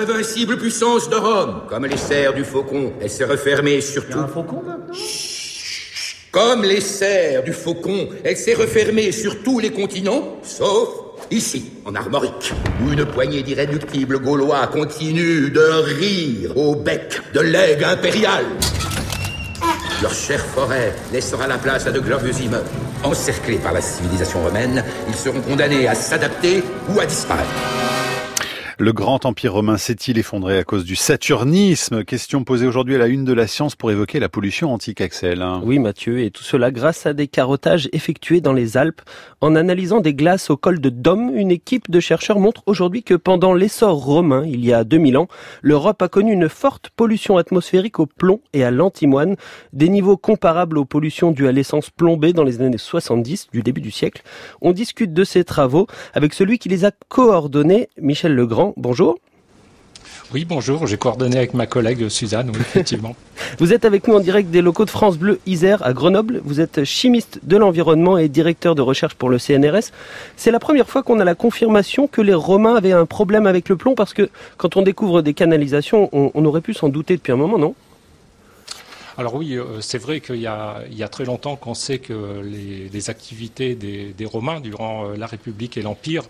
l'invincible puissance de Rome. Comme les serres du faucon, elle s'est refermée sur tout. un faucon maintenant? Comme les serres du faucon, elle s'est refermée sur tous les continents, sauf ici, en Armorique, où une poignée d'irréductibles Gaulois continue de rire au bec de l'aigle impérial. Leur chère forêt laissera la place à de glorieux immeubles. Encerclés par la civilisation romaine, ils seront condamnés à s'adapter ou à disparaître. Le grand empire romain s'est-il effondré à cause du saturnisme? Question posée aujourd'hui à la une de la science pour évoquer la pollution antique, Axel. Oui, Mathieu, et tout cela grâce à des carottages effectués dans les Alpes. En analysant des glaces au col de Dôme, une équipe de chercheurs montre aujourd'hui que pendant l'essor romain, il y a 2000 ans, l'Europe a connu une forte pollution atmosphérique au plomb et à l'antimoine, des niveaux comparables aux pollutions dues à l'essence plombée dans les années 70 du début du siècle. On discute de ces travaux avec celui qui les a coordonnés, Michel Legrand. Bonjour. Oui, bonjour, j'ai coordonné avec ma collègue Suzanne, oui, effectivement. Vous êtes avec nous en direct des locaux de France Bleu Isère à Grenoble. Vous êtes chimiste de l'environnement et directeur de recherche pour le CNRS. C'est la première fois qu'on a la confirmation que les Romains avaient un problème avec le plomb parce que quand on découvre des canalisations, on, on aurait pu s'en douter depuis un moment, non? Alors oui, euh, c'est vrai qu'il y, a, il y a très longtemps qu'on sait que les, les activités des, des Romains durant euh, la République et l'Empire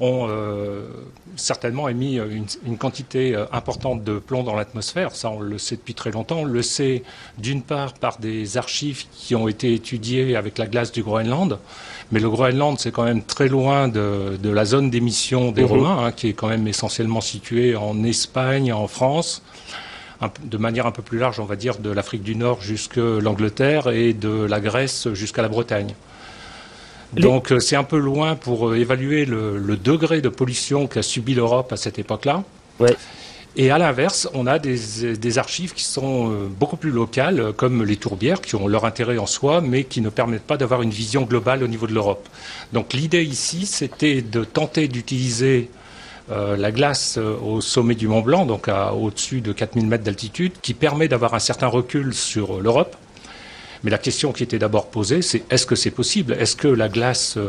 ont euh, certainement émis une, une quantité euh, importante de plomb dans l'atmosphère. Ça, on le sait depuis très longtemps. On le sait d'une part par des archives qui ont été étudiées avec la glace du Groenland. Mais le Groenland, c'est quand même très loin de, de la zone d'émission des Mhm. Romains, hein, qui est quand même essentiellement située en Espagne, en France de manière un peu plus large, on va dire, de l'Afrique du Nord jusqu'à l'Angleterre et de la Grèce jusqu'à la Bretagne. Les- Donc euh, c'est un peu loin pour euh, évaluer le, le degré de pollution qu'a subi l'Europe à cette époque-là. Ouais. Et à l'inverse, on a des, des archives qui sont euh, beaucoup plus locales, euh, comme les tourbières, qui ont leur intérêt en soi, mais qui ne permettent pas d'avoir une vision globale au niveau de l'Europe. Donc l'idée ici, c'était de tenter d'utiliser euh, la glace euh, au sommet du Mont Blanc, donc au-dessus de 4000 mètres d'altitude, qui permet d'avoir un certain recul sur euh, l'Europe. Mais la question qui était d'abord posée, c'est est-ce que c'est possible? Est-ce que la glace euh,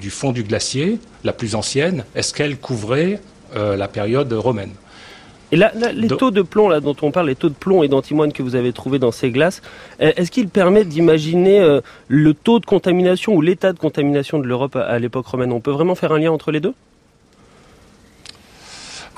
du fond du glacier, la plus ancienne, est-ce qu'elle couvrait euh, la période romaine? Et là, là, les Donc- taux de plomb là, dont on parle, les taux de plomb et d'antimoine que vous avez trouvés dans ces glaces, euh, est-ce qu'ils permettent d'imaginer euh, le taux de contamination ou l'état de contamination de l'Europe à, à l'époque romaine? On peut vraiment faire un lien entre les deux?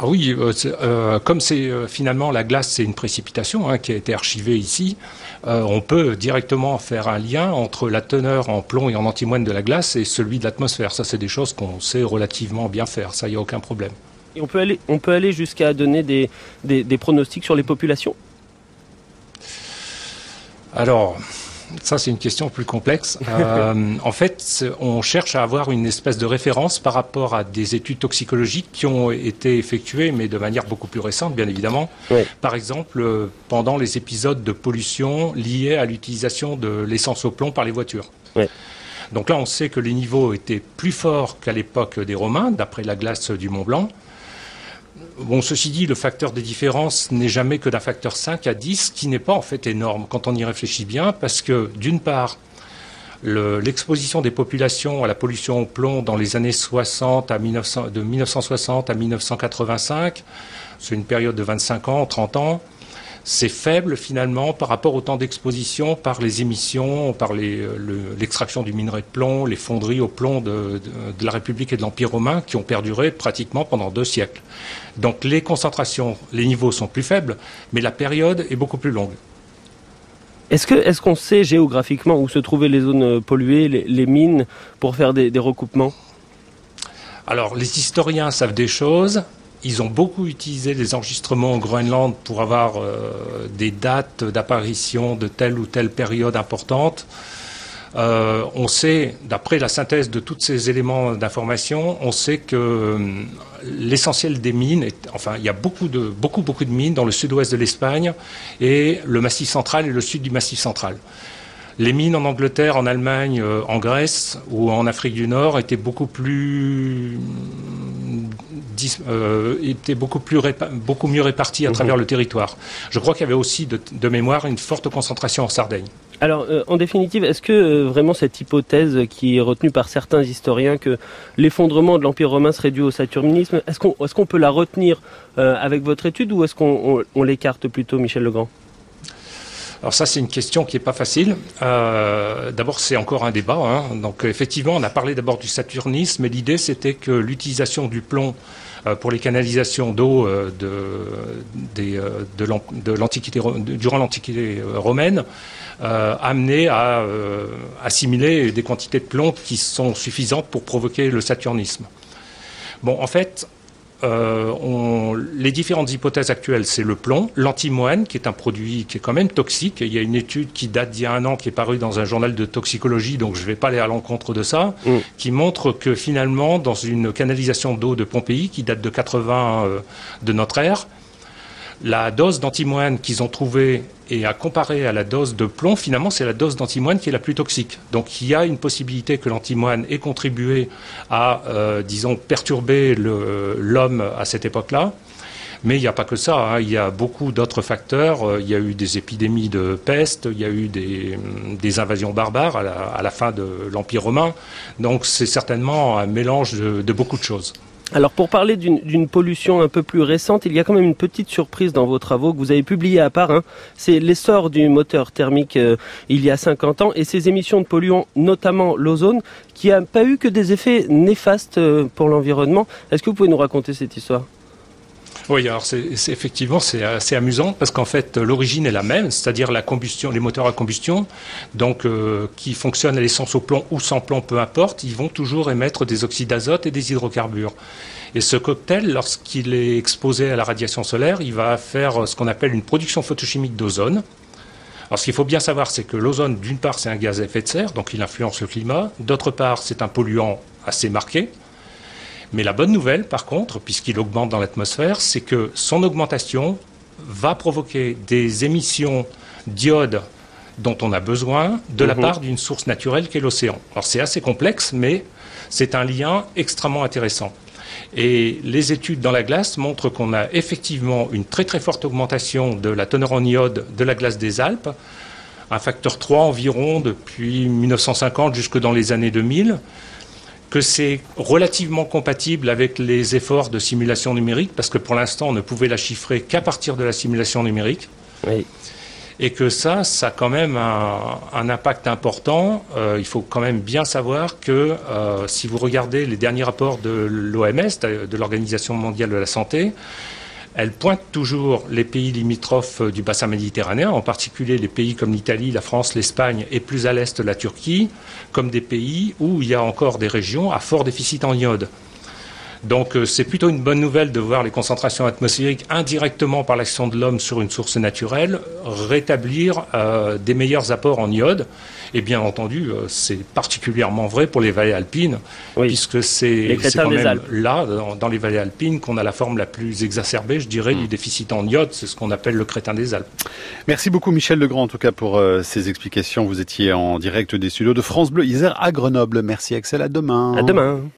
Ah oui, euh, euh, comme c'est euh, finalement la glace, c'est une précipitation hein, qui a été archivée ici, euh, on peut directement faire un lien entre la teneur en plomb et en antimoine de la glace et celui de l'atmosphère. Ça, c'est des choses qu'on sait relativement bien faire. Ça, il n'y a aucun problème. Et on peut aller, on peut aller jusqu'à donner des, des, des pronostics sur les populations? Alors, ça c'est une question plus complexe. Euh, en fait, on cherche à avoir une espèce de référence par rapport à des études toxicologiques qui ont été effectuées, mais de manière beaucoup plus récente, bien évidemment. Par exemple, euh, pendant les épisodes de pollution liés à l'utilisation de l'essence au plomb par les voitures. Donc là, on sait que les niveaux étaient plus forts qu'à l'époque des Romains, d'après la glace du Mont Blanc. Bon, ceci dit, le facteur des différences n'est jamais que d'un facteur 5 à 10, ce qui n'est pas en fait énorme quand on y réfléchit bien, parce que d'une part, le- l'exposition des populations à la pollution au plomb dans les années 60 à 1900, de 1960 à 1985, c'est une période de 25 ans, 30 ans, c'est faible finalement par rapport au temps d'exposition par les émissions, par euh, le- l'extraction du minerai de plomb, les fonderies au plomb de, de- de la République et de l'Empire romain qui ont perduré pratiquement pendant deux siècles. Donc les concentrations, les niveaux sont plus faibles, mais la période est beaucoup plus longue. Est-ce qu'on sait géographiquement où se trouvaient les zones euh, polluées, les, les mines, pour faire des, des recoupements? Alors, les historiens savent des choses. Ils ont beaucoup utilisé les enregistrements au Groenland pour avoir euh, des dates d'apparition de telle ou telle période importante. Euh, on sait, d'après la synthèse de tous ces éléments d'information, on sait que euh, l'essentiel des mines, enfin, il y a beaucoup de beaucoup beaucoup de mines dans le sud-ouest de l'Espagne et le Massif central et le sud du Massif central. Les mines en Angleterre, en Allemagne, en Grèce ou en Afrique du Nord étaient beaucoup plus était beaucoup, plus beaucoup mieux réparti à mhm. travers le territoire. Je crois qu'il y avait aussi de, mémoire une forte concentration en Sardaigne. Alors, en définitive, est-ce que vraiment cette hypothèse qui est retenue par certains historiens que l'effondrement de l'Empire romain serait dû au saturnisme, est-ce qu'on est qu'on peut la retenir avec votre étude ou est-ce qu'on l'écarte plutôt, Michel Legrand? Alors ça, c'est une question qui n'est pas facile. Euh, d'abord, c'est encore un débat. Hein. Donc effectivement, on a parlé d'abord du saturnisme, mais l'idée, c'était que l'utilisation du plomb euh, pour les canalisations d'eau euh, de, l'antiquité, durant l'antiquité romaine amenait à assimiler des quantités de plomb qui sont suffisantes pour provoquer le saturnisme. Bon, en fait, euh, les différentes hypothèses actuelles, c'est le plomb, l'antimoine, qui est un produit qui est quand même toxique. Il y a une étude qui date d'il y a un an, qui est parue dans un journal de toxicologie, donc je ne vais pas aller à l'encontre de ça, mm. qui montre que finalement, dans une canalisation d'eau de Pompéi, qui date de 80 euh, de notre ère, la dose d'antimoine qu'ils ont trouvée et à comparer à la dose de plomb, finalement, c'est la dose d'antimoine qui est la plus toxique. Donc il y a une possibilité que l'antimoine ait contribué à, euh, disons, perturber l'homme à cette époque-là. Mais il n'y a pas que ça, hein. il y a beaucoup d'autres facteurs. Euh, il y a eu des épidémies de peste, il y a eu des, invasions barbares à la, fin de l'Empire romain. Donc c'est certainement un mélange de beaucoup de choses. Alors pour parler d'une pollution un peu plus récente, il y a quand même une petite surprise dans vos travaux que vous avez publiés à part. Hein. C'est l'essor du moteur thermique euh, il y a 50 ans et ses émissions de polluants, notamment l'ozone, qui n'a pas eu que des effets néfastes euh, pour l'environnement. Est-ce que vous pouvez nous raconter cette histoire? Oui, alors c'est, effectivement c'est assez amusant parce qu'en fait l'origine est la même, c'est-à-dire la combustion, les moteurs à combustion, donc euh, qui fonctionnent à l'essence au plomb ou sans plomb, peu importe, ils vont toujours émettre des oxydes d'azote et des hydrocarbures. Et ce cocktail, lorsqu'il est exposé à la radiation solaire, il va faire ce qu'on appelle une production photochimique d'ozone. Alors ce qu'il faut bien savoir, c'est que l'ozone, d'une part, c'est un gaz à effet de serre, donc il influence le climat. D'autre part, c'est un polluant assez marqué. Mais la bonne nouvelle, par contre, puisqu'il augmente dans l'atmosphère, c'est que son augmentation va provoquer des émissions d'iode dont on a besoin de la mhm. part d'une source naturelle qu'est l'océan. Alors c'est assez complexe, mais c'est un lien extrêmement intéressant. Et les études dans la glace montrent qu'on a effectivement une très très forte augmentation de la teneur en iode de la glace des Alpes, un facteur 3 environ depuis 1950 jusque dans les années 2000 que c'est relativement compatible avec les efforts de simulation numérique, parce que pour l'instant, on ne pouvait la chiffrer qu'à partir de la simulation numérique. Et que ça, ça a quand même un, impact important. Euh, il faut quand même bien savoir que euh, si vous regardez les derniers rapports de l'OMS, de l'Organisation mondiale de la santé, elle pointe toujours les pays limitrophes du bassin méditerranéen, en particulier les pays comme l'Italie, la France, l'Espagne et plus à l'est la Turquie, comme des pays où il y a encore des régions à fort déficit en iode. Donc euh, c'est plutôt une bonne nouvelle de voir les concentrations atmosphériques indirectement par l'action de l'homme sur une source naturelle rétablir euh, des meilleurs apports en iode. Et bien entendu, euh, c'est particulièrement vrai pour les vallées alpines, puisque c'est quand même là, dans, les vallées alpines, qu'on a la forme la plus exacerbée, je dirais, du mm. déficit en iode. C'est ce qu'on appelle le crétin des Alpes. Merci beaucoup Michel Legrand, en tout cas, pour ces explications. Vous étiez en direct des studios de France Bleu Isère à Grenoble. Merci Axel, à demain. À demain.